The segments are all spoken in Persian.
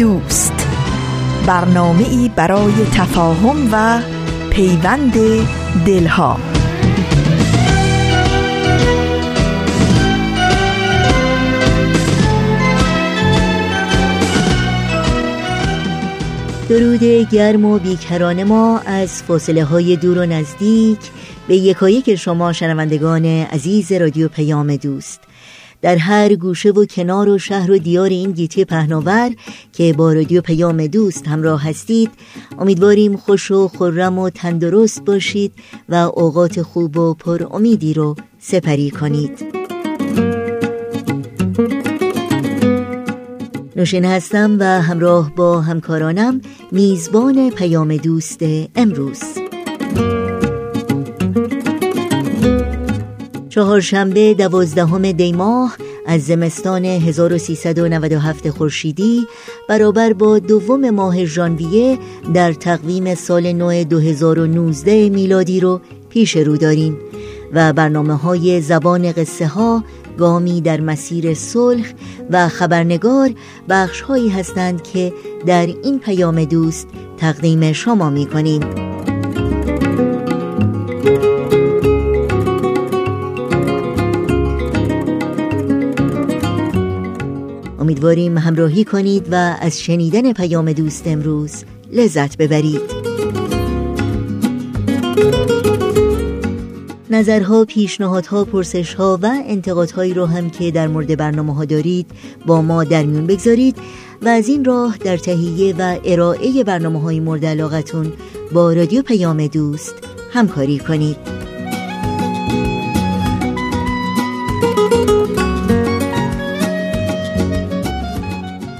دوست. برنامه ای برای تفاهم و پیوند دلها. درود گرم و بیکران ما از فاصله های دور و نزدیک به یکایی شما شنوندگان عزیز رادیو پیام دوست. در هر گوشه و کنار و شهر و دیار این گیتی پهناور که با رادیو پیام دوست همراه هستید امیدواریم خوش و خورم و تندرست باشید و اوقات خوب و پر امیدی رو سپری کنید. نوشین هستم و همراه با همکارانم میزبان پیام دوست امروز. چهارشنبه دوازدهم دی ماه از زمستان 1397 خورشیدی برابر با دوم ماه ژانویه در تقویم سال نو 2019 میلادی رو پیش رو داریم و برنامه های زبان قصه ها گامی در مسیر صلح و خبرنگار بخش هایی هستند که در این پیام دوست تقدیم شما می کنیم امیدواریم همراهی کنید و از شنیدن پیام دوست امروز لذت ببرید. نظرها، پیشنهادها، پرسشها و انتقادهایی رو هم که در مورد برنامه ها دارید با ما در میون بگذارید و از این راه در تهیه و ارائه برنامه های مورد علاقتون با رادیو پیام دوست همکاری کنید.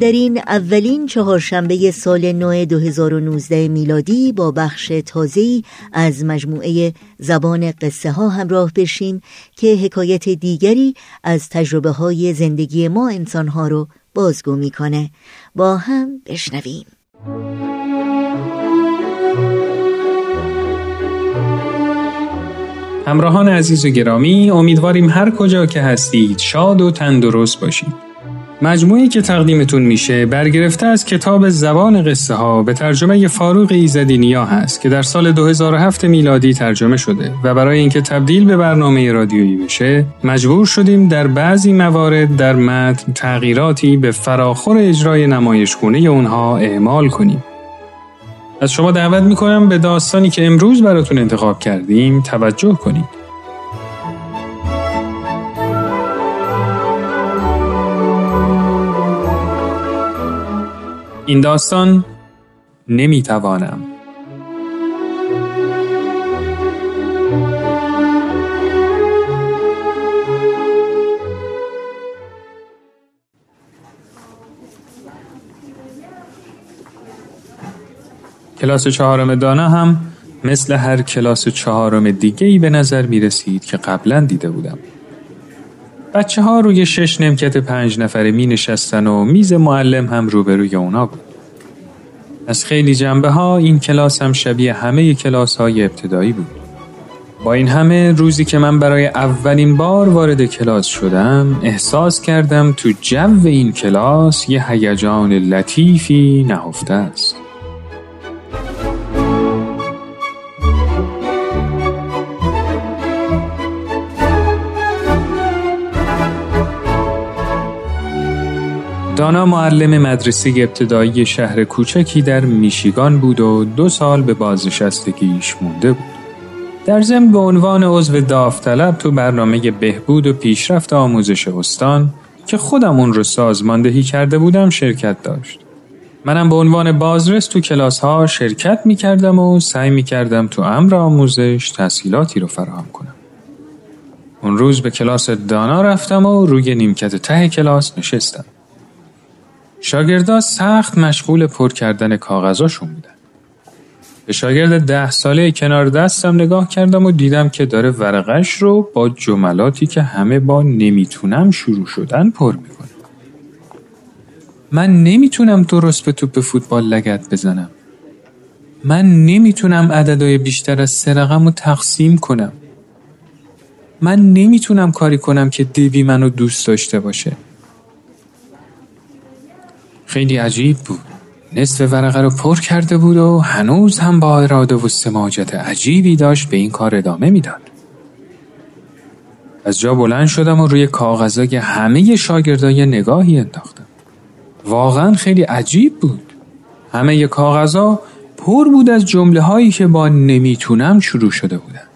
در این اولین چهارشنبه سال نو 2019 میلادی با بخش تازه‌ای از مجموعه زبان قصه ها همراه بشیم که حکایت دیگری از تجربه های زندگی ما انسان ها رو بازگو می‌کنه. با هم بشنویم. همراهان عزیز و گرامی امیدواریم هر کجا که هستید شاد و تندرست باشید. مجموعی که تقدیمتون میشه برگرفته از کتاب زبان قصه ها به ترجمه فاروق ایزدی نیا هست که در سال 2007 میلادی ترجمه شده و برای اینکه تبدیل به برنامه رادیویی بشه مجبور شدیم در بعضی موارد در متن تغییراتی به فراخور اجرای نمایشگونه اونها اعمال کنیم. از شما دعوت می‌کنم به داستانی که امروز براتون انتخاب کردیم توجه کنید. این داستان نمی‌توانم کلاس چهارم دانا هم مثل هر کلاس چهارم دیگه ای به نظر می رسید که قبلا دیده بودم. بچه ها روی شش نمکت پنج نفره می نشستن و میز معلم هم روبروی اونا بود. از خیلی جنبه ها این کلاس هم شبیه همه کلاس های ابتدایی بود. با این همه روزی که من برای اولین بار وارد کلاس شدم احساس کردم تو جو این کلاس یه هیجان لطیفی نهفته است. دانا معلم مدرسه ابتدایی شهر کوچکی در میشیگان بود و دو سال به بازنشستگیش مونده بود. در ضمن به عنوان عضو داوطلب تو برنامه بهبود و پیشرفت آموزش استان که خودم اون رو سازماندهی کرده بودم شرکت داشت. منم به عنوان بازرس تو کلاس ها شرکت می کردم و سعی می کردم تو امر آموزش تحصیلاتی رو فراهم کنم. اون روز به کلاس دانا رفتم و روی نیمکت ته کلاس نشستم. شاگردا سخت مشغول پر کردن کاغذاشون بودن. به شاگرد ده ساله کنار دستم نگاه کردم و دیدم که داره ورقش رو با جملاتی که همه با نمی‌تونم شروع شدن پر می‌کنه. من نمی‌تونم درست به توپ فوتبال لگت بزنم. من نمی‌تونم عددهای بیشتر از سه رقم رو تقسیم کنم. من نمی‌تونم کاری کنم که دیوی منو دوست داشته باشه. خیلی عجیب بود. نصف ورقه رو پر کرده بود و هنوز هم با اراده و سماجت عجیبی داشت به این کار ادامه می‌داد. از جا بلند شدم و روی کاغذای همه شاگردای نگاهی انداختم. واقعا خیلی عجیب بود. همه کاغذا پر بود از جمله هایی که با نمی‌تونم شروع شده بودن.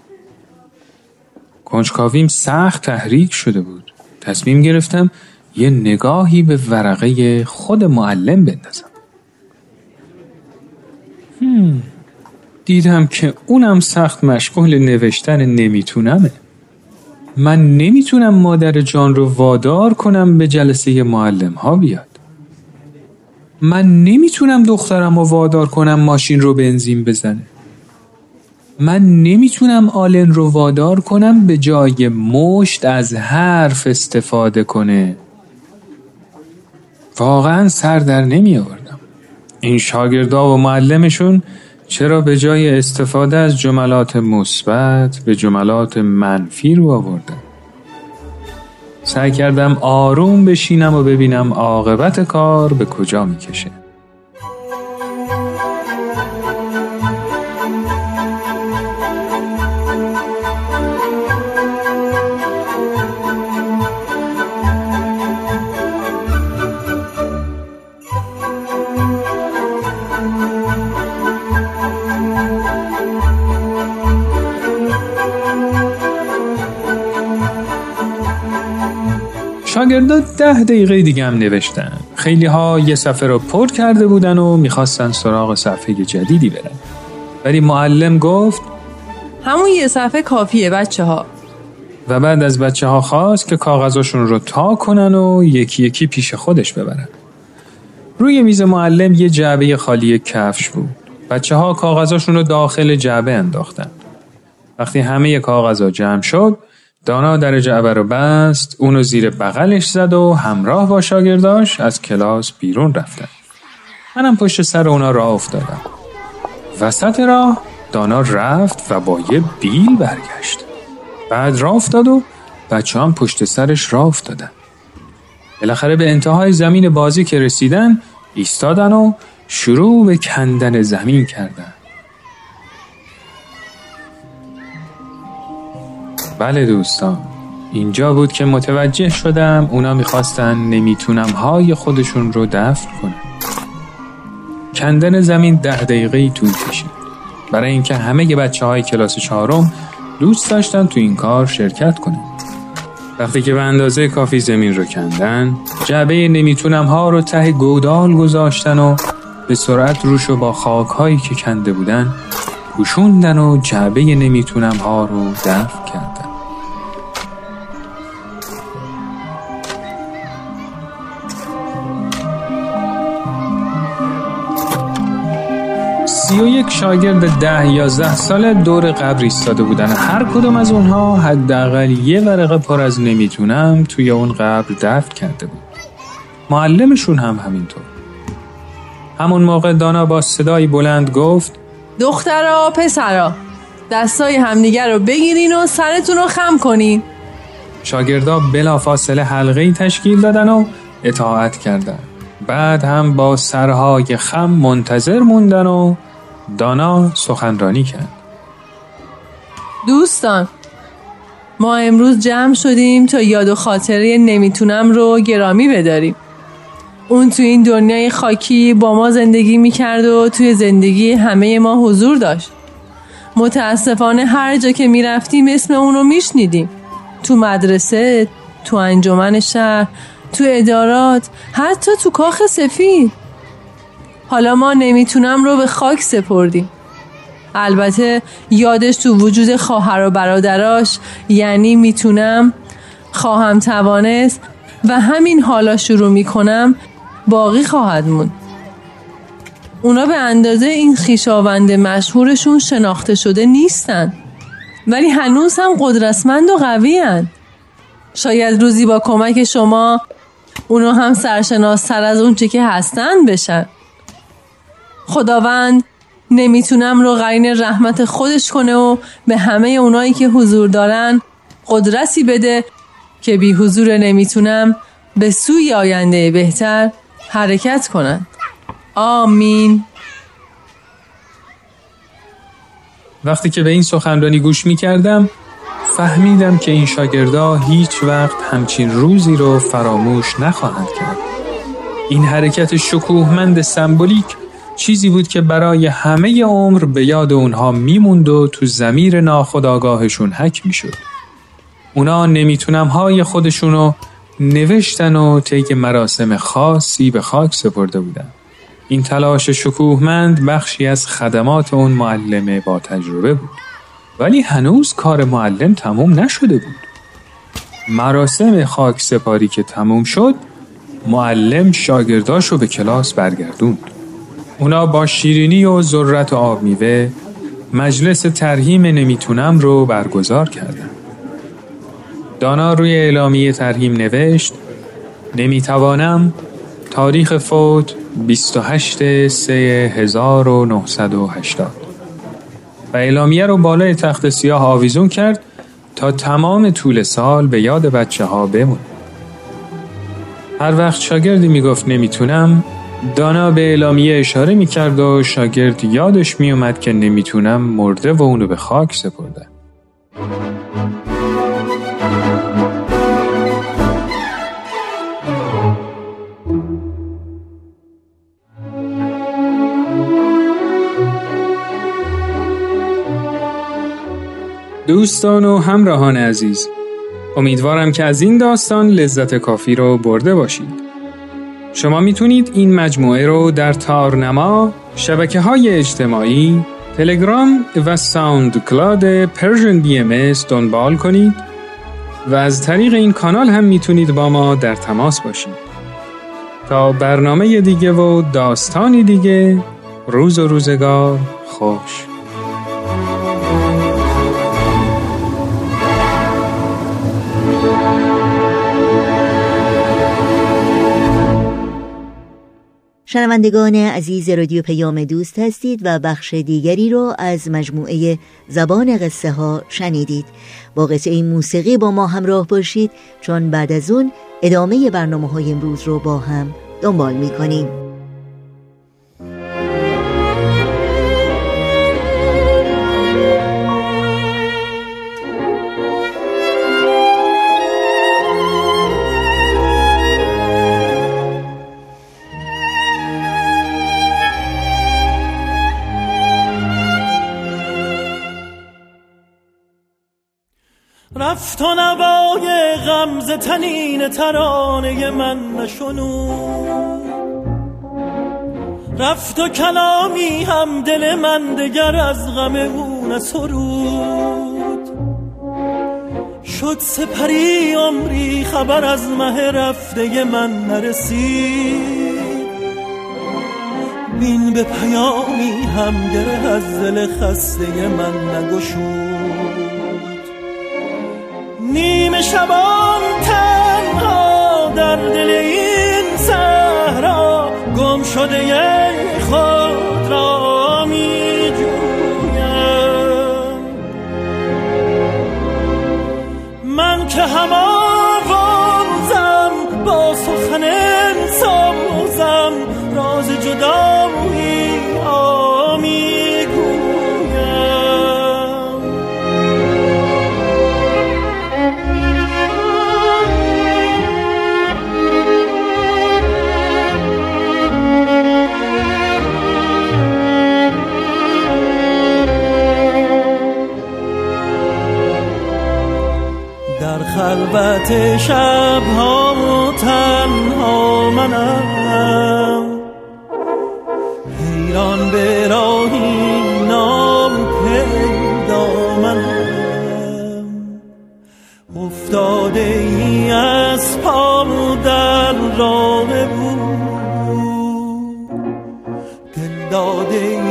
کنجکاویم سخت تحریک شده بود. تصمیم گرفتم یه نگاهی به ورقه خود معلم بندازم. دیدم که اونم سخت مشغول نوشتن نمیتونمه. من نمی‌تونم مادر جان رو وادار کنم به جلسه معلم ها بیاد. من نمی‌تونم دخترم رو وادار کنم ماشین رو بنزین بزنه. من نمی‌تونم آلن رو وادار کنم به جای مشت از حرف استفاده کنه. واقعا سر در نمی آوردم. این شاگردا و معلمشون چرا به جای استفاده از جملات مثبت به جملات منفی رو آوردن؟ سعی کردم آروم بشینم و ببینم عاقبت کار به کجا می‌کشه. ده دقیقه دیگه هم نوشتن. خیلی ها یه صفحه رو پر کرده بودن و می‌خواستن سراغ صفحه جدیدی برن. ولی معلم گفت همون یه صفحه کافیه بچه ها و بعد از بچه ها خواست که کاغذاشون رو تا کنن و یکی یکی پیش خودش ببرن. روی میز معلم یه جعبه خالی کفش بود. بچه ها کاغذاشون رو داخل جعبه انداختن. وقتی همه کاغذها جمع شد دانا در جعبه رو بست اونو زیر بغلش زد و همراه با شاگرداش از کلاس بیرون رفتن. منم پشت سر اونا راه افتادم. وسط راه دانا رفت و با یه بیل برگشت. بعد راه افتاد و بچه هم پشت سرش راه افتادن. بالاخره به انتهای زمین بازی که رسیدن ایستادن و شروع به کندن زمین کردن. بله دوستان. اینجا بود که متوجه شدم اونا می‌خواستن نمی‌تونم های خودشون رو دفن کنن. کندن زمین ده دقیقه ای طول کشید. برای اینکه همه بچه های کلاس چهارم دوست داشتن تو این کار شرکت کنن. وقتی که به اندازه کافی زمین رو کندن جعبه نمی‌تونم ها رو ته گودال گذاشتن و به سرعت روش رو با خاک هایی که کنده بودن پوشوندن و جعبه نمی‌تونم ها رو دفن کردن. و یک شاگرد ده یازده سال دور قبر ایستاده بودن. هر کدوم از اونها حداقل یه ورقه پر از نمی‌تونم توی اون قبر دفن کرده بود. معلمشون هم همینطور. همون موقع دانا با صدایی بلند گفت دخترا پسرا دستای همدیگر رو بگیرین و سرتون رو خم کنین. شاگردا بلا فاصله حلقه تشکیل دادن و اطاعت کردن. بعد هم با سرهای خم منتظر موندن و دانا سخنرانی کرد. دوستان ما امروز جمع شدیم تا یاد و خاطره نمی‌تونم رو گرامی بداریم. اون توی این دنیای خاکی با ما زندگی می‌کرد و توی زندگی همه ما حضور داشت. متاسفانه هر جا که می‌رفتیم اسم اون رو میشنیدیم. تو مدرسه تو انجمن شهر تو ادارات حتی تو کاخ سفید. حالا ما نمی‌تونم رو به خاک سپردیم. البته یادش تو وجود خواهر و برادراش یعنی می‌تونم خواهم توانست و همین حالا شروع می‌کنم باقی خواهد موند. اونا به اندازه این خیشاوند مشهورشون شناخته شده نیستن. ولی هنوز هم قدرتمند و قوی هن. شاید روزی با کمک شما اونا هم سرشناس تر از اونچه که هستن بشن. خداوند نمی‌تونم رو قرین رحمت خودش کنه و به همه اونایی که حضور دارن قدرتی بده که بی حضور نمی‌تونم به سوی آینده بهتر حرکت کنند آمین وقتی که به این سخنرانی گوش می کردم فهمیدم که این شاگردا هیچ وقت همچین روزی رو فراموش نخواهند کرد. این حرکت شکوهمند سمبولیک چیزی بود که برای همه عمر به یاد اونها میموند و تو زمیر ناخداگاهشون حک می‌شد. اونا نمی‌تونم های خودشونو نوشتن و طی مراسم خاصی به خاک سپرده بودن. این تلاش شکوهمند بخشی از خدمات اون معلم با تجربه بود. ولی هنوز کار معلم تموم نشده بود. مراسم خاک سپاری که تموم شد معلم شاگرداشو به کلاس برگردوند. اونا با شیرینی و ذرت و آب میوه مجلس ترهیم نمی‌تونم رو برگزار کردن. دانا روی اعلامیه ترهیم نوشت نمی‌توانم تاریخ فوت 28 سه 1980 و اعلامیه رو بالای تخت سیاه آویزون کرد تا تمام طول سال به یاد بچه ها بمون. هر وقت شاگردی می‌گفت نمی‌تونم دانا به اعلامیه اشاره می‌کرد و شاگرد یادش میومد که نمی‌تونم مرده و اونو به خاک سپرده. دوستان و همراهان عزیز امیدوارم که از این داستان لذت کافی رو برده باشید شما می‌تونید این مجموعه رو در تارنما شبکه های اجتماعی تلگرام و SoundCloud Persian BM دنبال کنید و از طریق این کانال هم می‌تونید با ما در تماس باشید. تا برنامه دیگه و داستانی دیگه روز و روزگار خوش. شنوندگان عزیز رادیو پیام دوست هستید و بخش دیگری رو از مجموعه زبان قصه ها شنیدید. با قصه موسیقی با ما همراه باشید چون بعد از اون ادامه برنامه های امروز رو با هم دنبال می کنیم رفت و نوای غمز تنین ترانه من نشنو. رفت و کلامی هم دل من دگر از غم او نسرود. شد سپری عمری خبر از مه رفته من نرسید. بین به پیامی هم گره از دل خسته من نگشود. نیمه شبان تنها در دل این صحرا گم شده خود را می جویم من که هم نوبت شبها تنها منم. حیران به راهی نام پیدا منم. افتاده ای از پا در راه بود. دل داده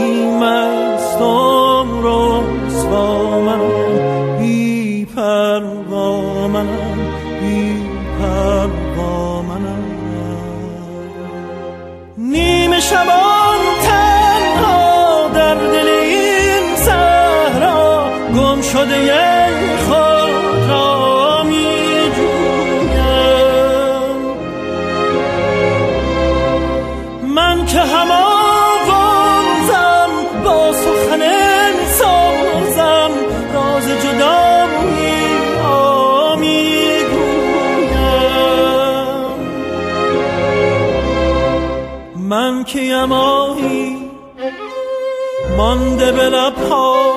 لبها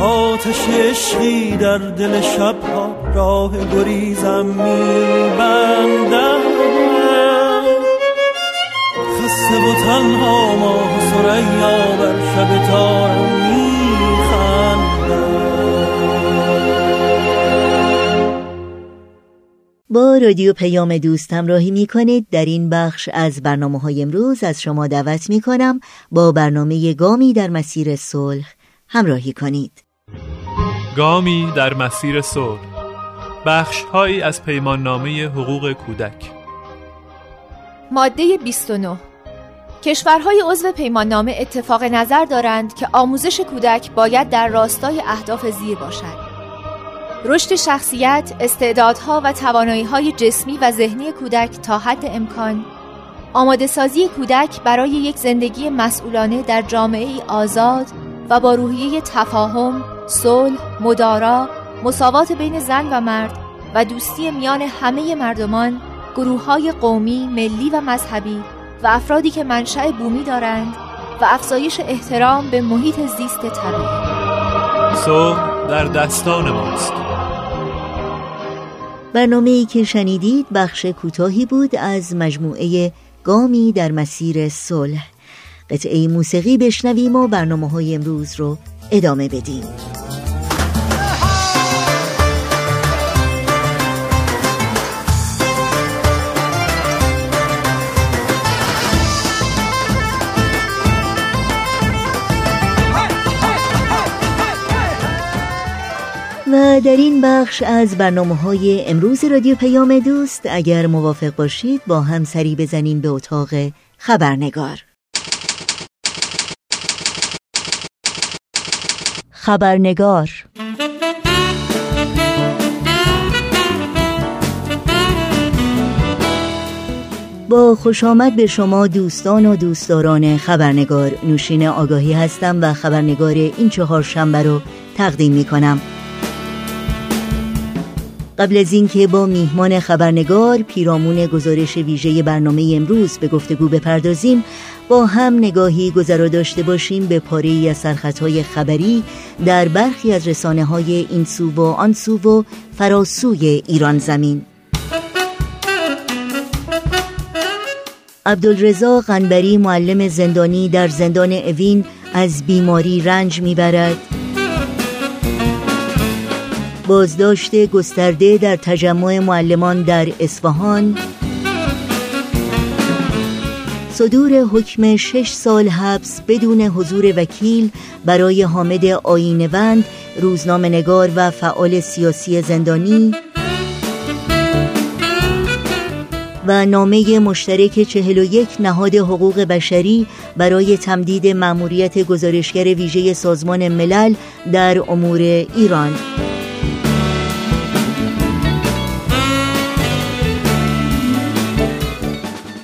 آتش عشقی در دل شبها راه گریزم میبندم. خسته و تنها ماه سریا بر شب تارم با رادیو پیام دوست همراهی می کنید در این بخش از برنامه های امروز از شما دعوت می کنم با برنامه گامی در مسیر صلح همراهی کنید. گامی در مسیر صلح. بخش هایی از پیمان نامه حقوق کودک. ماده 29 کشورهای عضو پیمان نامه اتفاق نظر دارند که آموزش کودک باید در راستای اهداف زیر باشد. رشد شخصیت، استعدادها و توانایی‌های جسمی و ذهنی کودک تا حد امکان آماده سازی کودک برای یک زندگی مسئولانه در جامعه آزاد و با روحیه تفاهم، صلح، مدارا، مساوات بین زن و مرد و دوستی میان همه مردمان، گروه های قومی، ملی و مذهبی و افرادی که منشأ بومی دارند و افزایش احترام به محیط زیست طبیعی. صلح در دستان ماست. برنامه که شنیدید بخش کوتاهی بود از مجموعه گامی در مسیر صلح. قطعه موسیقی بشنویم و برنامه های امروز رو ادامه بدیم. در این بخش از برنامه های امروز رادیو پیام دوست اگر موافق باشید با هم سری بزنیم به اتاق خبرنگار. خبرنگار. با خوش آمد به شما دوستان و دوستداران خبرنگار. نوشین آگاهی هستم و خبرنگار این چهار شنبه رو تقدیم می کنم قبل از اینکه با میهمان خبرنگار پیرامون گزارش ویژه برنامه امروز به گفتگو بپردازیم با هم نگاهی گذرا داشته باشیم به پاره ای از سرخطهای خبری در برخی از رسانه های این سو و آن سو و فراسوی ایران زمین. عبدالرزا غنبری معلم زندانی در زندان اوین از بیماری رنج می‌برد. بازداشت گسترده در تجمع معلمان در اصفهان. صدور حکم شش سال حبس بدون حضور وکیل برای حامد آینوند روزنامه نگار و فعال سیاسی زندانی. و نامه مشترک 41 نهاد حقوق بشری برای تمدید مأموریت گزارشگر ویژه سازمان ملل در امور ایران.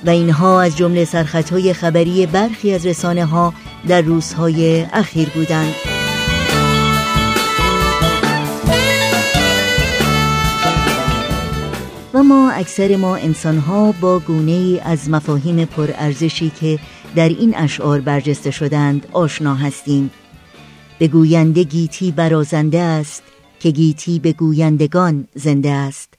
و اینها از جمله سرخطهای خبری برخی از رسانه ها در روزهای اخیر بودند. و ما اکثر ما انسان ها با گونه ای از مفاهیم پرارزشی که در این اشعار برجسته شدند آشنا هستیم. به گوینده گیتی برازنده است که گیتی به گویندگان زنده است.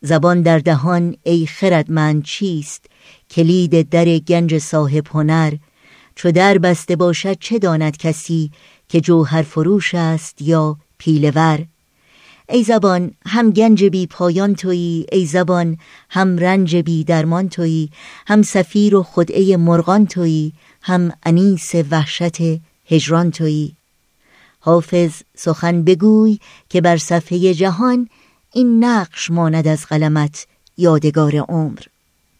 زبان در دهان ای خردمند چیست؟ کلید در گنج صاحب هنر چو در بسته باشد چه داند کسی که جوهر فروش است یا پیلور ای زبان هم گنج بی پایان تویی ای زبان هم رنج بی درمان تویی هم سفیر و خدعه مرغان تویی هم انیس وحشت هجران تویی. حافظ سخن بگوی که بر صفحه جهان این نقش ماند از قلمت یادگار عمر.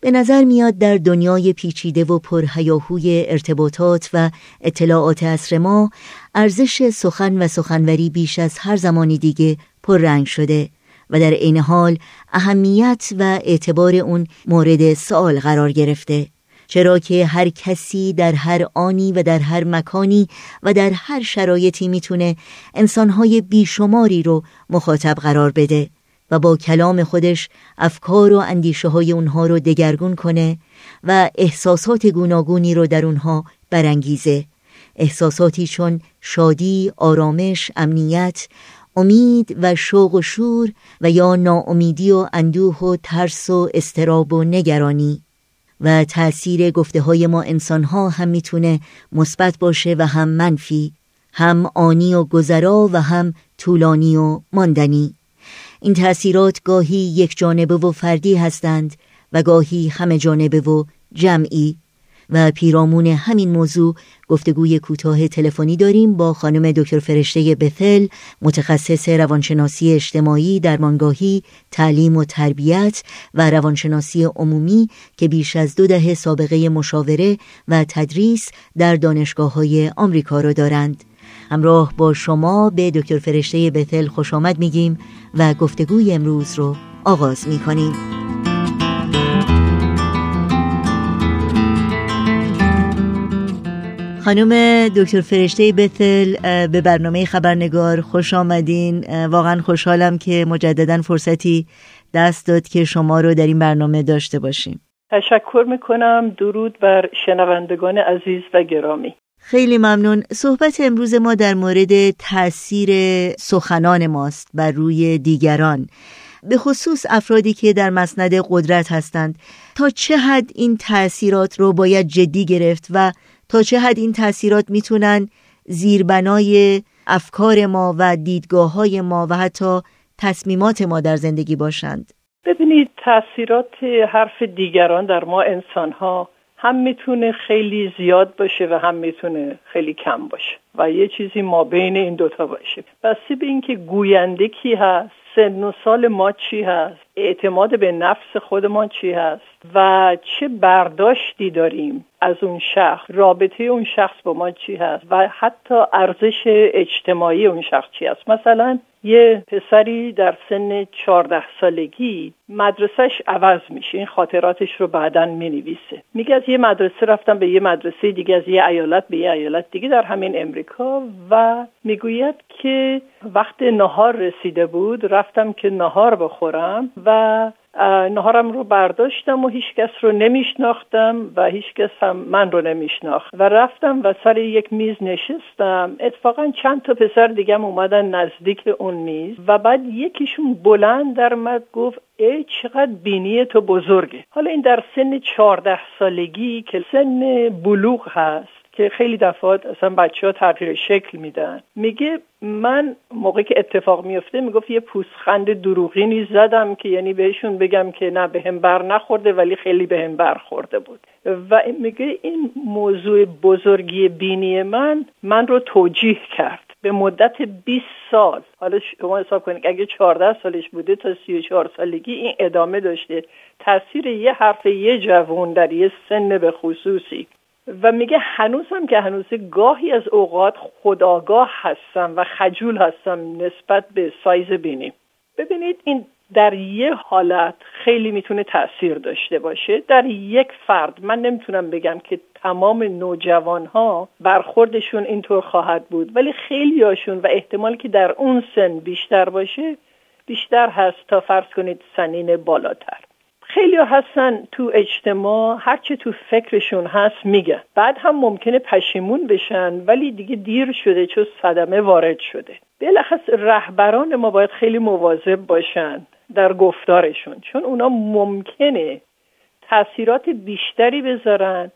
به نظر میاد در دنیای پیچیده و پرهیاهوی ارتباطات و اطلاعات عصر ما ارزش سخن و سخنوری بیش از هر زمانی دیگه پررنگ شده و در عین حال اهمیت و اعتبار اون مورد سوال قرار گرفته. چرا که هر کسی در هر آنی و در هر مکانی و در هر شرایطی می‌تونه انسانهای بیشماری رو مخاطب قرار بده. و با کلام خودش افکار و اندیشه های اونها رو دگرگون کنه و احساسات گوناگونی رو در اونها برانگیزه. احساساتی چون شادی، آرامش، امنیت، امید و شوق و شور و یا ناامیدی و اندوه و ترس و استراب و نگرانی. و تأثیر گفته های ما انسان ها هم می‌تونه مثبت باشه و هم منفی هم آنی و گذرا و هم طولانی و ماندنی. این تأثیرات گاهی یک جانبه و فردی هستند و گاهی همه جانبه و جمعی. و پیرامون همین موضوع گفتگوی کوتاه تلفنی داریم با خانم دکتر فرشته بثل متخصص روانشناسی اجتماعی درمانگاهی تعلیم و تربیت و روانشناسی عمومی که بیش از دو دهه سابقه مشاوره و تدریس در دانشگاه های آمریکا را دارند. همراه با شما به دکتر فرشته بثل خوش آمد میگیم و گفتگوی امروز رو آغاز می‌کنیم. خانم دکتر فرشته بتل به برنامه خبرنگار خوش آمدین. واقعا خوشحالم که مجددا فرصتی دست داد که شما رو در این برنامه داشته باشیم. تشکر می‌کنم. درود بر شنوندگان عزیز و گرامی. خیلی ممنون. صحبت امروز ما در مورد تاثیر سخنان ماست بر روی دیگران. به خصوص افرادی که در مسند قدرت هستند. تا چه حد این تاثیرات رو باید جدی گرفت و تا چه حد این تاثیرات می‌تونن زیربنای افکار ما و دیدگاه های ما و حتی تصمیمات ما در زندگی باشند؟ ببینید تاثیرات حرف دیگران در ما انسان ها هم می‌تونه خیلی زیاد باشه و هم می‌تونه خیلی کم باشه. و یه چیزی ما بین این دوتا باشه. بسته به اینکه گوینده کی هست سن و سال ما چی هست اعتماد به نفس خودمان چی هست و چه برداشتی داریم از اون شخص رابطه اون شخص با ما چی هست و حتی ارزش اجتماعی اون شخص چی هست. مثلا یه پسری در سن 14 سالگی مدرسهش عوض میشه این خاطراتش رو بعدا می‌نویسه. میگه از یه مدرسه رفتم به یه مدرسه دیگه از یه ایالت به یه ایالت دیگه در همین امریکا و می‌گوید که وقت نهار رسیده بود رفتم که نهار بخورم و نهارم رو برداشتم و هیچ کس رو نمیشناختم و هیچ کس هم من رو نمیشناخت. و رفتم و سر یک میز نشستم. اتفاقا چند تا پسر دیگه اومدن نزدیک اون میز و بعد یکیشون بلند در مد گفت ای چقدر بینی تو بزرگه. حالا این در سن چهارده سالگی که سن بلوغ هست. که خیلی دفعات اصلا بچه ها تغییر شکل میدن. میگه من موقعی که اتفاق میفته می‌گفت یه پوسخند دروغینی زدم که یعنی بهشون بگم که نه به هم بر نخورده ولی خیلی به هم برخورده بود. و میگه این موضوع بزرگی بینی من من رو توجیه کرد. به مدت 20 سال حالا شما حساب کنید اگه 14 سالش بوده تا 34 سالگی این ادامه داشته. تاثیر یه حرف یه جوون در یه سن به خصوصی. و میگه هنوزم که هنوز گاهی از اوقات خداگاه هستم و خجول هستم نسبت به سایز بینیم ببینید این در یه حالت خیلی می‌تونه تاثیر داشته باشه. در یک فرد من نمی‌تونم بگم که تمام نوجوان ها برخوردشون اینطور خواهد بود ولی خیلی هاشون و احتمال که در اون سن بیشتر باشه بیشتر هست تا فرض کنید سنین بالاتر. خیلی هستن تو اجتماع هرچه تو فکرشون هست میگن بعد هم ممکنه پشیمون بشن ولی دیگه دیر شده چون صدمه وارد شده. بلخص رهبران ما باید خیلی مواظب باشن در گفتارشون چون اونا ممکنه تاثیرات بیشتری بذارن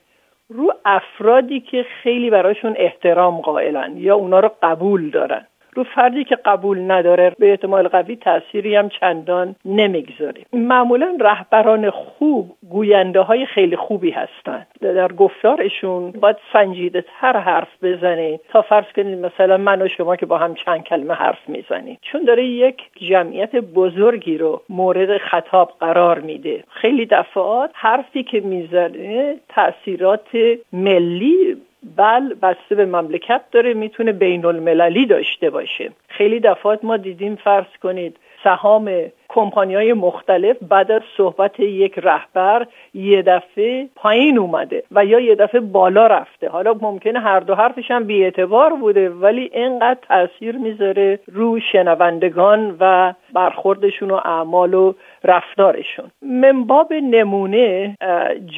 رو افرادی که خیلی براشون احترام قائلن یا اونا رو قبول دارن. رو فردی که قبول نداره به احتمال قوی تأثیری هم چندان نمی‌گذاره. معمولا رهبران خوب گوینده های خیلی خوبی هستند. در گفتارشون باید سنجیده تر حرف بزنید تا فرض کنید مثلا من و شما که با هم چند کلمه حرف می‌زنیم. چون داره یک جمعیت بزرگی رو مورد خطاب قرار میده. خیلی دفعات حرفی که می‌زنه تاثیرات ملی بل بسته به مملکت داره می‌تونه بین المللی داشته باشه. خیلی دفعات ما دیدیم فرض کنید سهام کمپانی های مختلف بعد از صحبت یک رهبر یه دفعه پایین اومده و یا یه دفعه بالا رفته. حالا ممکنه هر دو حرفش هم بیاعتبار بوده ولی اینقدر تاثیر می‌ذاره رو شنوندگان و برخوردشون و اعمال و رفتارشون. منباب نمونه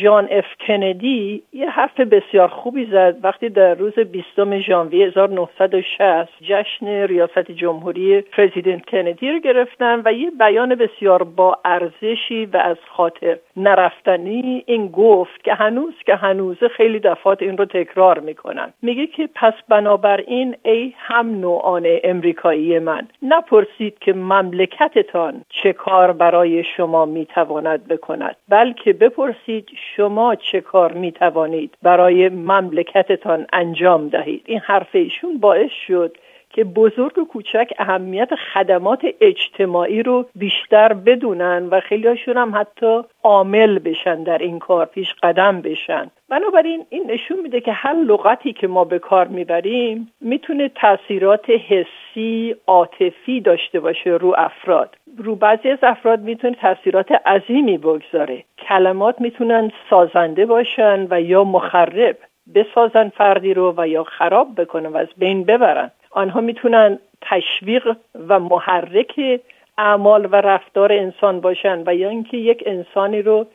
جان اف کندی یه حرف بسیار خوبی زد وقتی در روز 20 ژانویه 1960 جشن ریاست جمهوری پرزیدنت کندی رو گرفتن و یه بیان بسیار با ارزشی و از خاطر نرفتنی این گفت که هنوز که هنوز خیلی دفعات این رو تکرار می‌کنن. میگه که پس بنابراین ای هم نوعان امریکایی من نپرسید که مملکتتان چه کار برای شما می‌تواند بکند بلکه بپرسید شما چه کار می‌توانید برای مملکتتان انجام دهید. این حرف ایشون باعث شد که بزرگ و کوچک اهمیت خدمات اجتماعی رو بیشتر بدونن و خیلی هم حتی عامل بشن در این کار پیش قدم بشن. بنابراین این نشون میده که هر لغتی که ما به کار می‌بریم می‌تونه تاثیرات حسی عاطفی داشته باشه رو افراد. رو بعضی از افراد می‌تونه تاثیرات عظیمی بگذاره. کلمات می‌تونن سازنده باشن و یا مخرب بسازن فردی رو و یا خراب بکنن و از بین ببرن. آنها می‌تونن تشویق و محرک اعمال و رفتار انسان باشن و یا اینکه یک انسانی رو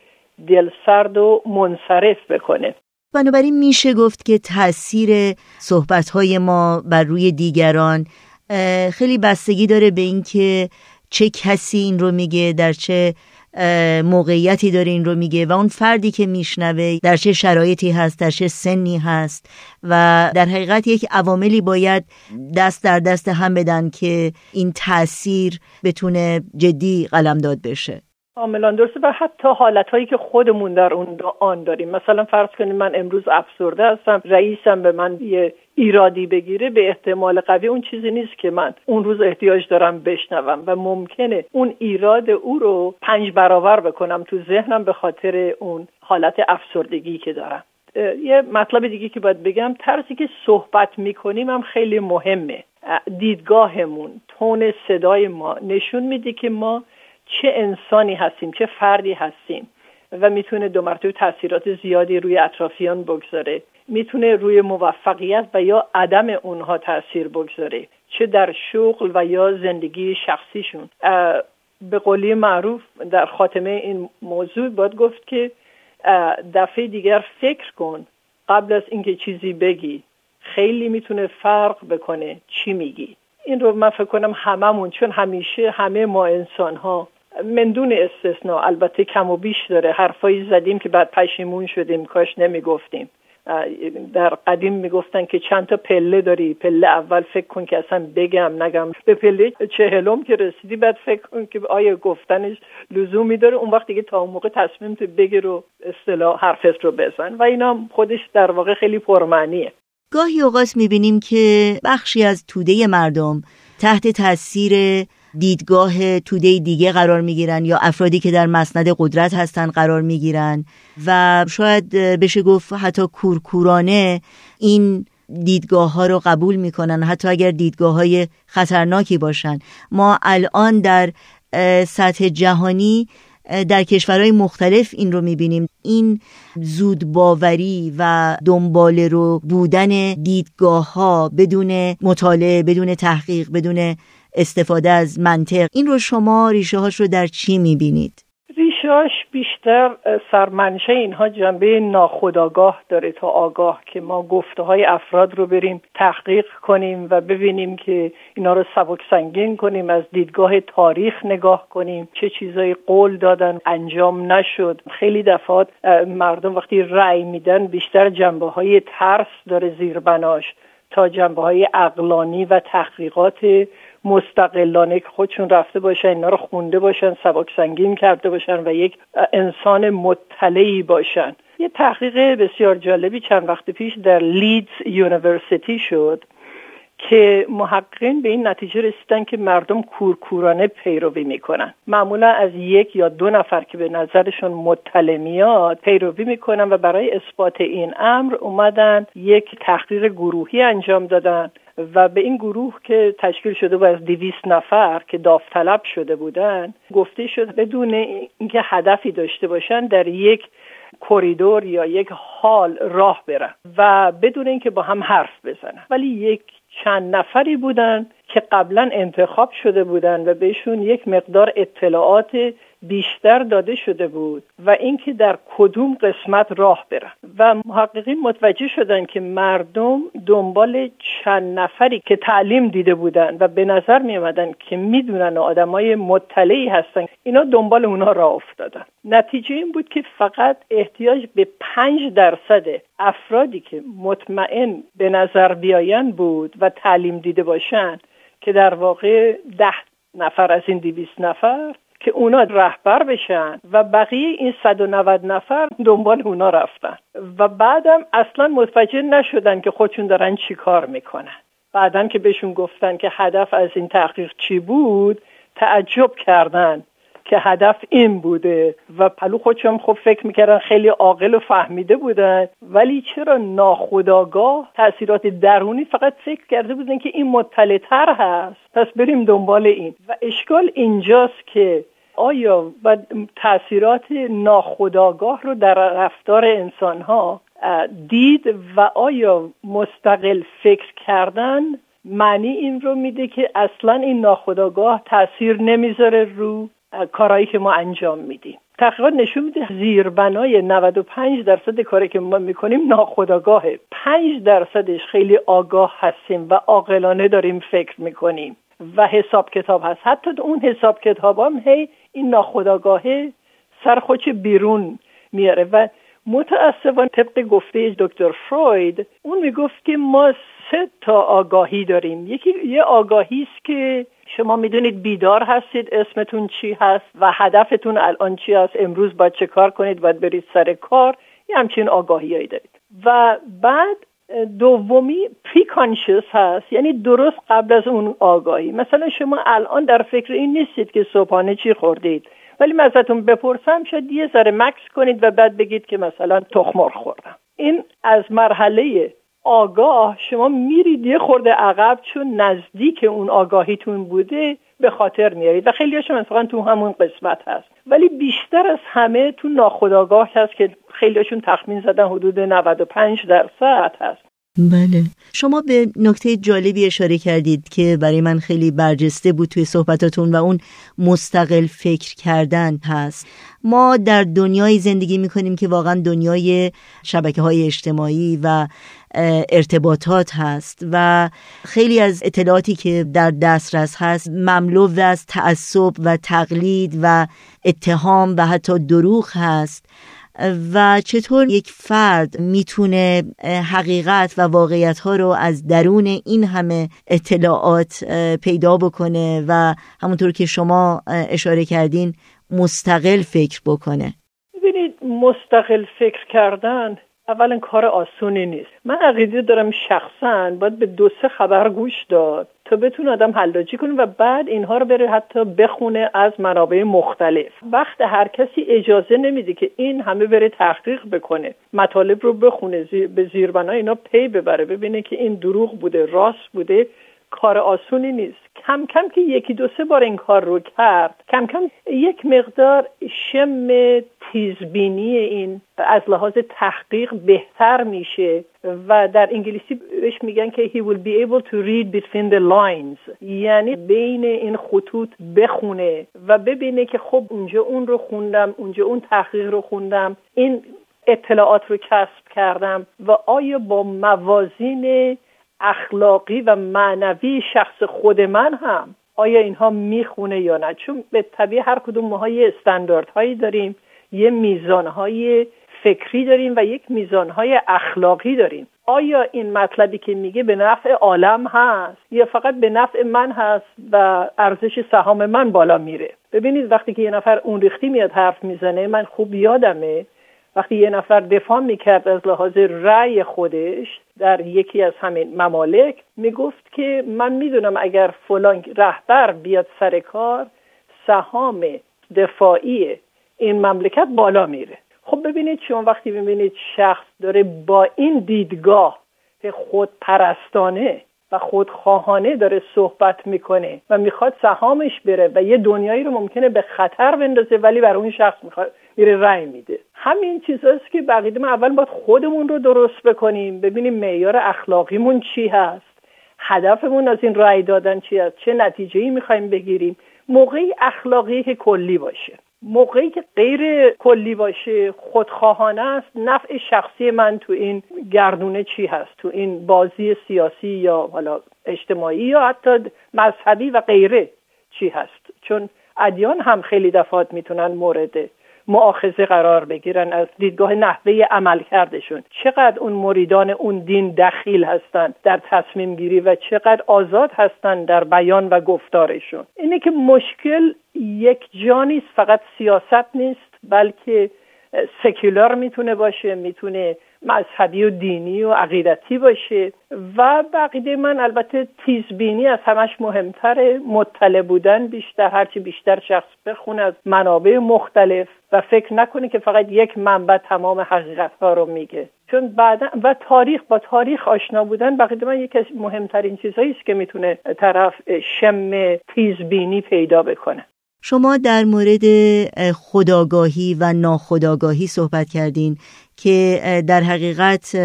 دلسرد و منصرف بکنه. بنابراین میشه گفت که تاثیر صحبتهای ما بر روی دیگران خیلی بستگی داره به اینکه چه کسی این رو میگه در چه موقعیتی داره این رو میگه و اون فردی که میشنوه در چه شرایطی هست در چه سنی هست و در حقیقت یک عواملی باید دست در دست هم بدن که این تاثیر بتونه جدی قلمداد بشه. کاملا درسته و حتی حالت هایی که خودمون در اون آن داریم. مثلا فرض کنید من امروز افسرده هستم رئیسم به من یه ایرادی بگیره به احتمال قوی اون چیزی نیست که من اون روز احتیاج دارم بشنوم و ممکنه اون ایراد او رو پنج برابر بکنم تو ذهنم به خاطر اون حالت افسردگی که دارم. یه مطلب دیگه که باید بگم طرزی که صحبت می‌کنیم هم خیلی مهمه. دیدگاهمون تون صدای ما نشون میده که ما چه انسانی هستیم چه فردی هستیم و می‌تونه دو مرتبه تاثیرات زیادی روی اطرافیان بگذاره. می‌تونه روی موفقیت و یا عدم اونها تاثیر بگذاره. چه در شغل و یا زندگی شخصیشون. به قولی معروف در خاتمه این موضوع باید گفت که دفعه دیگر فکر کن. قبل از اینکه چیزی بگی خیلی می‌تونه فرق بکنه چی میگی. این رو من فکر کنم هممون چون همیشه همه ما انسان ها مندون استثناء البته کم و بیش داره. حرفایی زدیم که بعد پشیمون شدیم. کاش نمی‌گفتیم. در قدیم می‌گفتن که چند تا پله داری؟ پله اول فکر کن که اصلا بگم نگم. به پله چهلم که رسیدی بعد فکر کن که آیا گفتنش لزومی داره. اون وقت دیگه تا اون موقع تصمیم تو بگیر و اصطلاح حرفت رو بزن. و اینا خودش در واقع خیلی پرمعنیه. گاهی اوقات می‌بینیم که بخشی از توده مردم تحت تاثیر دیدگاه توده دیگه قرار می‌گیرن یا افرادی که در مسند قدرت هستن قرار می‌گیرن. و شاید بشه گفت حتی کورکورانه این دیدگاه ها رو قبول می‌کنن. حتی اگر دیدگاه های خطرناکی باشن. ما الان در سطح جهانی در کشورهای مختلف این رو می‌بینیم. این زود باوری و دنبال رو بودن دیدگاه ها بدون مطالعه بدون تحقیق بدون استفاده از منطق این رو شما ریشه هاش رو در چی می‌بینید؟ ریشهاش بیشتر سرمنشه اینها جنبه ناخداگاه داره تا آگاه که ما گفته های افراد رو بریم تحقیق کنیم و ببینیم که اینا رو سبک سنگین کنیم از دیدگاه تاریخ نگاه کنیم چه چیزایی قول دادن انجام نشد خیلی دفعات مردم وقتی رأی میدن بیشتر جنبه های ترس داره زیربناش تا جنبه های عقلانی و تحقیقات مستقلانه که خودشون رفته باشن اینا رو خونده باشن سبک سنگین کرده باشن و یک انسان مطلعی باشن. یه تحقیق بسیار جالبی چند وقت پیش در Leeds University شد. که محققین به این نتیجه رسیدن که مردم کورکورانه پیروی می‌کنن. معمولا از یک یا دو نفر که به نظرشون مطلع میاد پیروی می‌کنن و برای اثبات این امر اومدن یک تحقیق گروهی انجام دادن و به این گروه که تشکیل شده بود از دویست نفر که داوطلب شده بودن گفته شد بدون اینکه هدفی داشته باشن در یک کریدور یا یک حال راه برن و بدون اینکه با هم حرف بزنن. ولی یک چند نفری بودن که قبلا انتخاب شده بودن و بهشون یک مقدار اطلاعات بیشتر داده شده بود و اینکه در کدوم قسمت راه برن. و محققین متوجه شدن که مردم دنبال چند نفری که تعلیم دیده بودن و به نظر می آمدن که می‌دونن آدمای مطلعی هستن اینا دنبال اونا راه افتادن. نتیجه این بود که فقط احتیاج به پنج درصد افرادی که مطمئن به نظر بیاین بود و تعلیم دیده باشن که در واقع ده نفر از این دویست نفر که اونا رهبر بشن و بقیه این 190 نفر دنبال اونا رفتن. و بعدم اصلا متوجه نشدن که خودشون دارن چی کار می‌کنن. بعدا که بهشون گفتن که هدف از این تحقیق چی بود تعجب کردن. که هدف این بوده و پلو خودشم خب فکر می‌کردن خیلی عاقل و فهمیده بودن. ولی چرا ناخداگاه تاثیرات درونی فقط فکر کرده بودن که این مطلعتر هست؟ پس بریم دنبال این. و اشکال اینجاست که آیا و تاثیرات ناخداگاه رو در رفتار انسان ها دید و آیا مستقل فکر کردن معنی این رو میده که اصلا این ناخداگاه تاثیر نمی‌ذاره رو؟ کارهایی که ما انجام میدیم. تحقیقات نشون میده زیربنای 95 درصد کاری که ما می‌کنیم ناخداگاهه 5 درصدش خیلی آگاه هستیم و عاقلانه داریم فکر می‌کنیم و حساب کتاب هست. حتی اون حساب کتاب هم هی این ناخداگاهه سر خودش بیرون میاره و متاسفانه طبق گفته دکتر فروید اون می‌گفت که ما سه تا آگاهی داریم. یکی یه آگاهی است که شما می‌دونید بیدار هستید اسمتون چی هست و هدفتون الان چی هست امروز باید چه کار کنید باید برید سر کار. یه همچین آگاهی دارید. و بعد دومی پری هست یعنی درست قبل از اون آگاهی. مثلا شما الان در فکر این نیستید که صبحانه چی خوردید. ولی من ازتون بپرسم شاید یه ذره مکس کنید و بعد بگید که مثلا تخمر خوردم. این از مرحله آگاه شما میرید یه خورده عقب چون نزدیک اون آگاهیتون بوده به خاطر میارید و خیلی هاشون تو همون قسمت هست. ولی بیشتر از همه تو ناخداگاه هست که خیلیشون تخمین زدن حدود 95 درصد هست. بله. شما به نکته جالبی اشاره کردید که برای من خیلی برجسته بود توی صحبتاتون و اون مستقل فکر کردن هست. ما در دنیای زندگی می‌کنیم که واقعا دنیای شبکه های اجتماعی و ارتباطات هست و خیلی از اطلاعاتی که در دسترس هست مملو از تعصب و تقلید و اتهام و حتی دروغ هست. و چطور یک فرد می‌تونه حقیقت و واقعیت ها رو از درون این همه اطلاعات پیدا بکنه و همونطور که شما اشاره کردین مستقل فکر بکنه. ببینید مستقل فکر کردن اولا کار آسونی نیست. من عقیده دارم شخصا باید به دو سه خبر گوش داد. تا بتونه آدم حلاجی کنه و بعد اینها رو بره حتی بخونه از منابع مختلف. وقت هر کسی اجازه نمیده که این همه بره تحقیق بکنه. مطالب رو بخونه زیر به زیربنا اینا پی ببره ببینه که این دروغ بوده راست بوده کار آسونی نیست. کم کم که یکی دو سه بار این کار رو کرد کم کم یک مقدار شم تیزبینی این از لحاظ تحقیق بهتر میشه و در انگلیسی بهش میگن که he will be able to read between the lines. یعنی بین این خطوط بخونه و ببینه که خب اونجا اون رو خوندم اونجا اون تحقیق رو خوندم این اطلاعات رو کسب کردم و آیا با موازین اخلاقی و معنوی شخص خود من هم آیا اینها می‌خونه یا نه؟ چون به طبیع هر کدوم ما یه استانداردهایی داریم یه میزانهای فکری داریم و یک میزانهای اخلاقی داریم. آیا این مطلبی که میگه به نفع عالم هست یا فقط به نفع من هست و ارزش سهام من بالا میره؟ ببینید وقتی که یه نفر اون ریختی میاد حرف می‌زنه من خوب یادمه وقتی یه نفر دفاع می‌کرد از لحاظ رأی خودش در یکی از همین ممالک می‌گفت که من می‌دونم اگر فلان رهبر بیاد سر کار سهام دفاعی این مملکت بالا میره. خب ببینید شما وقتی ببینید شخص داره با این دیدگاه که خود پرستانه و خودخواهانه داره صحبت می‌کنه و می‌خواد سهامش بره و یه دنیایی رو ممکنه به خطر بندازه ولی برای اون شخص می‌خواد میره رأی میده. همین چیزاست که بقیده ما اول باید خودمون رو درست بکنیم ببینیم معیار اخلاقیمون چی هست هدفمون از این رأی دادن چی هست چه نتیجه ای می‌خوایم بگیریم. موقعی اخلاقی که کلی باشه. موقعی که غیر کلی باشه خودخواهانه است نفع شخصی من تو این گردونه چی هست؟ تو این بازی سیاسی یا حالا اجتماعی یا حتی مذهبی و غیره چی هست؟ چون ادیان هم خیلی دفعات می‌تونن مورد معاخذه قرار بگیرن از دیدگاه نحوه عمل کردشون چقدر اون مریدان اون دین دخیل هستند در تصمیم گیری و چقدر آزاد هستند در بیان و گفتارشون. اینه که مشکل یک جا نیست فقط سیاست نیست بلکه سکولار می‌تونه باشه می‌تونه مذهبی و دینی و عقیدتی باشه و بقیده من البته تیزبینی از همش مهمتره. مطلع بودن بیشتر هرچی بیشتر شخص بخونه از منابع مختلف و فکر نکنه که فقط یک منبع تمام حقیقت ها رو میگه. چون بعدا و تاریخ با تاریخ آشنا بودن بقیده من یکی از مهمترین چیزهایی است که می‌تونه طرف شم تیزبینی پیدا بکنه. شما در مورد خداگاهی و ناخداگاهی صحبت کردین که در حقیقت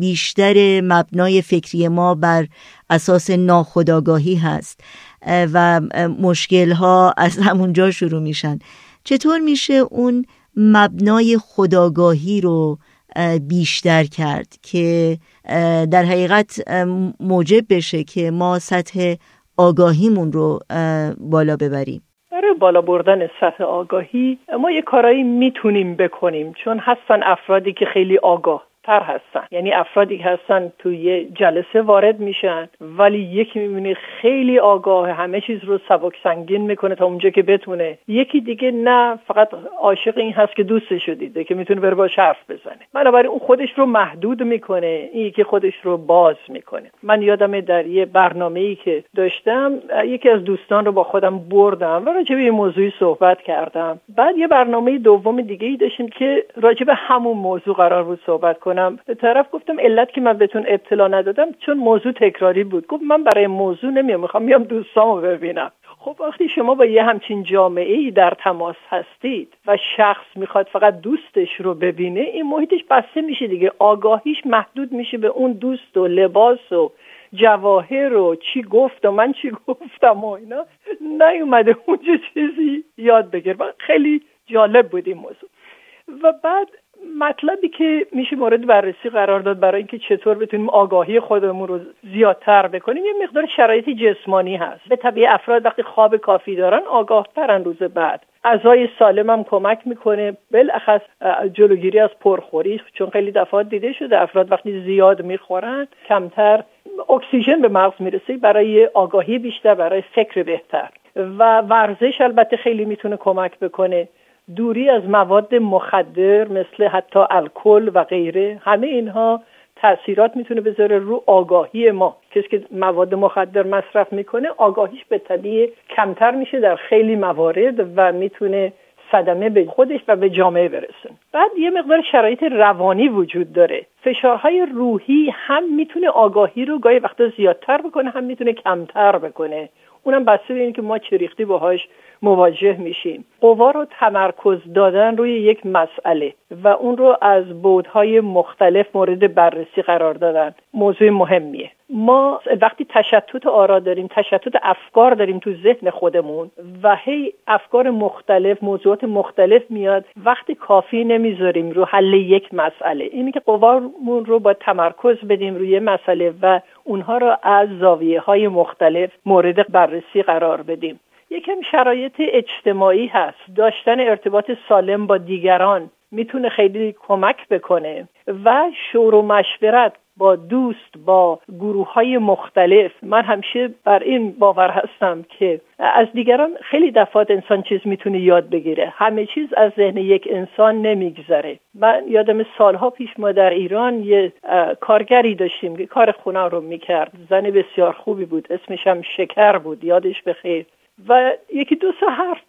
بیشتر مبنای فکری ما بر اساس ناخداگاهی هست و مشکل ها از همونجا شروع میشن. چطور میشه اون مبنای خداگاهی رو بیشتر کرد که در حقیقت موجب بشه که ما سطح آگاهیمون رو بالا ببریم؟ برای بالا بردن سطح آگاهی ما یه کارایی می‌تونیم بکنیم چون هستن افرادی که خیلی آگاه. تر هستن. یعنی افرادی هستن توی جلسه وارد میشن ولی یکی می‌بینی خیلی آگاه همه چیز رو سبک سنگین می‌کنه تا اونجا که بتونه. یکی دیگه نه فقط عاشق این هست که دوستش دیده که می‌تونه بره باش حرف بزنه. بنابراین اون خودش رو محدود می‌کنه این یکی خودش رو باز می‌کنه. من یادم در یه برنامه ای که داشتم یکی از دوستان رو با خودم بردم و راجع به این موضوعی صحبت کردم. بعد یه برنامه دوم دیگه ای داشتیم که راجع به همون موضوع قرار بود صحبت کنم به طرف گفتم علت که من بهتون اطلاع ندادم چون موضوع تکراری بود. گفت من برای موضوع نمیام می‌خوام میام دوستامو ببینم. خب وقتی شما با یه همچین جامعه ای در تماس هستید و شخص می‌خواد فقط دوستش رو ببینه این محیطش بسته میشه دیگه. آگاهیش محدود میشه به اون دوست و لباس و جواهر و چی گفت و من چی گفتم و اینا. نیومده اونجا چیزی یاد بگیر. خیلی جالب بود این موضوع. و بعد مطلبی که میشه مورد بررسی قرار داد برای اینکه چطور بتونیم آگاهی خودمون رو زیادتر بکنیم یه مقدار شرایط جسمانی هست. به طبیع افراد وقتی خواب کافی دارن آگاه ترن روز بعد. غذای سالم هم کمک می‌کنه. بالاخص جلوگیری از پرخوری چون خیلی دفعات دیده شده افراد وقتی زیاد می‌خورن کمتر اکسیژن به مغز می‌رسه برای آگاهی بیشتر برای فکر بهتر. و ورزش البته خیلی می‌تونه کمک بکنه. دوری از مواد مخدر مثل حتی الکل و غیره همه اینها تاثیرات می‌تونه بذاره رو آگاهی ما. کسی که مواد مخدر مصرف می‌کنه آگاهیش به طبیع کمتر میشه در خیلی موارد و می‌تونه صدمه به خودش و به جامعه برسه. بعد یه مقدار شرایط روانی وجود داره. فشارهای روحی هم می‌تونه آگاهی رو گاهی وقتا زیادتر بکنه هم می‌تونه کمتر بکنه. اونم بسته به که ما چه ریختی باهاش مواجه میشیم. قوا رو تمرکز دادن روی یک مسئله و اون رو از بودهای مختلف مورد بررسی قرار دادن. موضوع مهمیه. ما وقتی تشتت آرا داریم تشتت افکار داریم تو ذهن خودمون و هی افکار مختلف موضوعات مختلف میاد وقتی کافی نمی‌ذاریم رو حل یک مسئله. اینی که قوامون رو با تمرکز بدیم روی مسئله و اونها رو از زاویه های مختلف مورد بررسی قرار بدیم. یکم شرایط اجتماعی هست. داشتن ارتباط سالم با دیگران می‌تونه خیلی کمک بکنه و شور و مشورت با دوست با گروه های مختلف. من همیشه بر این باور هستم که از دیگران خیلی دفعات انسان چیز می‌تونه یاد بگیره. همه چیز از ذهن یک انسان نمیگذره. من یادم سالها پیش ما در ایران یه کارگری داشتیم که کار خونه رو می‌کرد. زن بسیار خوبی بود. اسمش هم شکر بود. یادش بخیر. و یکی دو سه حرف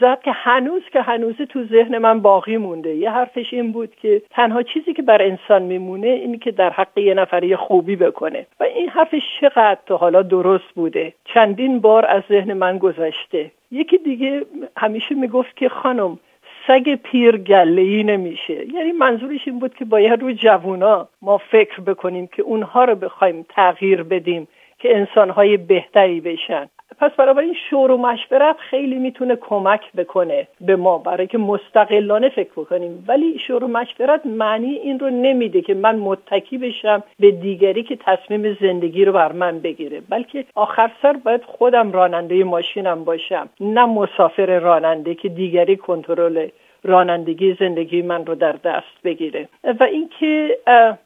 زد که هنوز که هنوز تو ذهن من باقی مونده. یه حرفش این بود که تنها چیزی که بر انسان میمونه این که در حق یه نفر خوبی بکنه. و این حرفش چقدر تا حالا درست بوده؟ چندین بار از ذهن من گذشته. یکی دیگه همیشه می‌گفت که خانم سگ پیر گله ای نمیشه. یعنی منظورش این بود که باید روی جوونا ما فکر بکنیم که اونها رو بخوایم تغییر بدیم که انسانهای بهتری بشن. پس این شور و مشورت خیلی می‌تونه کمک بکنه به ما برای که مستقلانه فکر بکنیم. ولی شور و مشورت معنی این رو نمیده که من متکی بشم به دیگری که تصمیم زندگی رو بر من بگیره. بلکه آخر سر باید خودم راننده ماشینم باشم نه مسافر راننده که دیگری کنترل رانندگی زندگی من رو در دست بگیره. و اینکه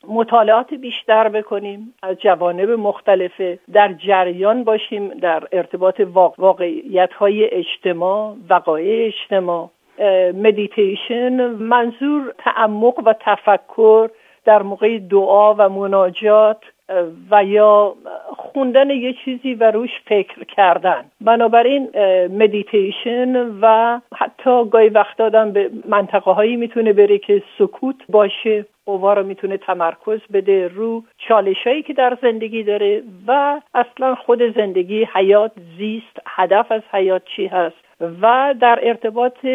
مطالعات بیشتر بکنیم از جوانب مختلفه در جریان باشیم در ارتباط واقعیت های اجتماع وقایع اجتماع. مدیتیشن منظور تعمق و تفکر در موقع دعا و مناجات و یا خوندن یه چیزی و روش فکر کردن. بنابراین مدیتیشن و حتی گاهی وقت دادن به منطقه هایی می‌تونه بره که سکوت باشه قوا رو می‌تونه تمرکز بده رو چالش هایی که در زندگی داره و اصلا خود زندگی حیات زیست هدف از حیات چی هست و در ارتباط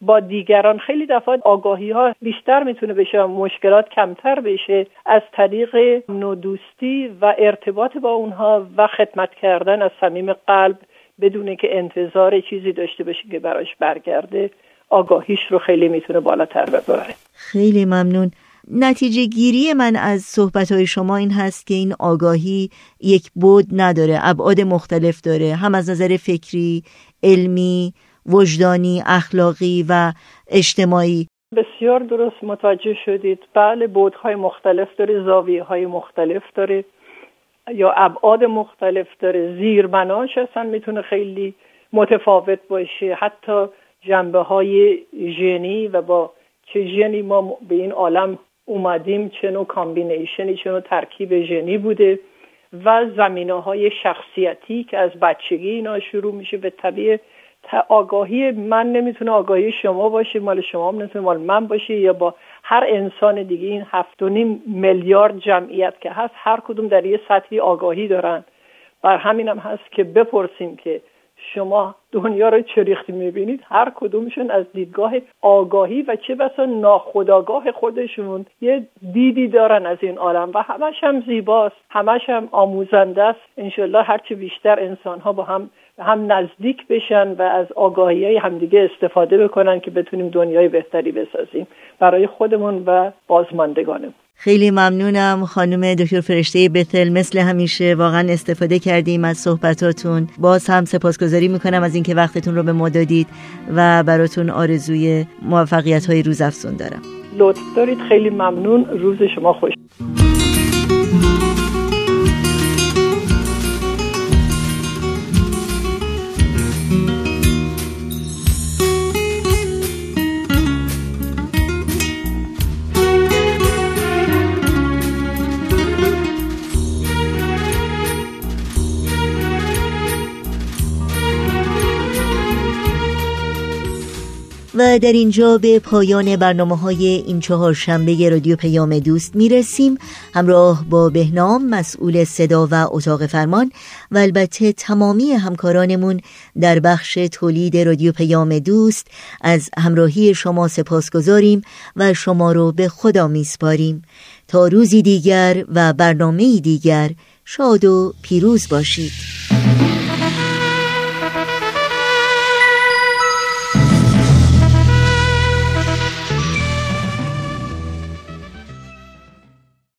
با دیگران. خیلی دفعات آگاهی ها بیشتر می‌تونه بشه مشکلات کمتر بشه از طریق نودوستی و ارتباط با اونها و خدمت کردن از صمیم قلب بدونه که انتظار چیزی داشته باشه که براش برگرده. آگاهیش رو خیلی می‌تونه بالاتر ببره. خیلی ممنون. نتیجه گیری من از صحبت های شما این هست که این آگاهی یک بود نداره ابعاد مختلف داره هم از نظر فکری علمی وجدانی اخلاقی و اجتماعی. بسیار درست متوجه شدید. بله بودهای مختلف داره زاویه های مختلف داره یا ابعاد مختلف داره. زیربناش اصلا می‌تونه خیلی متفاوت باشه. حتی جنبه های ژنی و با چه ژنی ما به این عالم اومدیم چه نوع combination ی چه نوع ترکیب ژنی بوده و زمینه های شخصیتی که از بچگی اینا شروع میشه بالطبیعه آگاهی من نمی‌تونه آگاهی شما باشه مال شما هم نمی‌تونه مال من باشه یا با هر انسان دیگه این هفت و نیم میلیارد جمعیت که هست هر کدوم در یه سطحی آگاهی دارن. بر همینم هست که بپرسیم که شما دنیا رو چه ریختی می‌بینید؟ هر کدومشون از دیدگاه آگاهی و چه بسا ناخداگاه خودشون یه دیدی دارن از این عالم و همش هم زیباست همش هم آموزنده است. انشالله هرچه بیشتر انسان ها با هم هم نزدیک بشن و از آگاهی های همدیگه استفاده بکنن که بتونیم دنیای بهتری بسازیم. برای خودمون و بازماندگانمون. خیلی ممنونم خانم دکتر فرشته بتل. مثل همیشه واقعا استفاده کردیم از صحبتاتون. باز هم سپاسگزاری می‌کنم از اینکه وقتتون رو به ما دادید و براتون آرزوی موفقیت های روز افزون دارم. لطف دارید. خیلی ممنون. روز شما خوش. و در اینجا به پایان برنامه های این چهار شنبه رادیو پیام دوست می رسیم همراه با بهنام مسئول صدا و اتاق فرمان و البته تمامی همکارانمون در بخش تولید رادیو پیام دوست از همراهی شما سپاس گذاریم و شما رو به خدا می سپاریم تا روزی دیگر و برنامه دیگر شاد و پیروز باشید.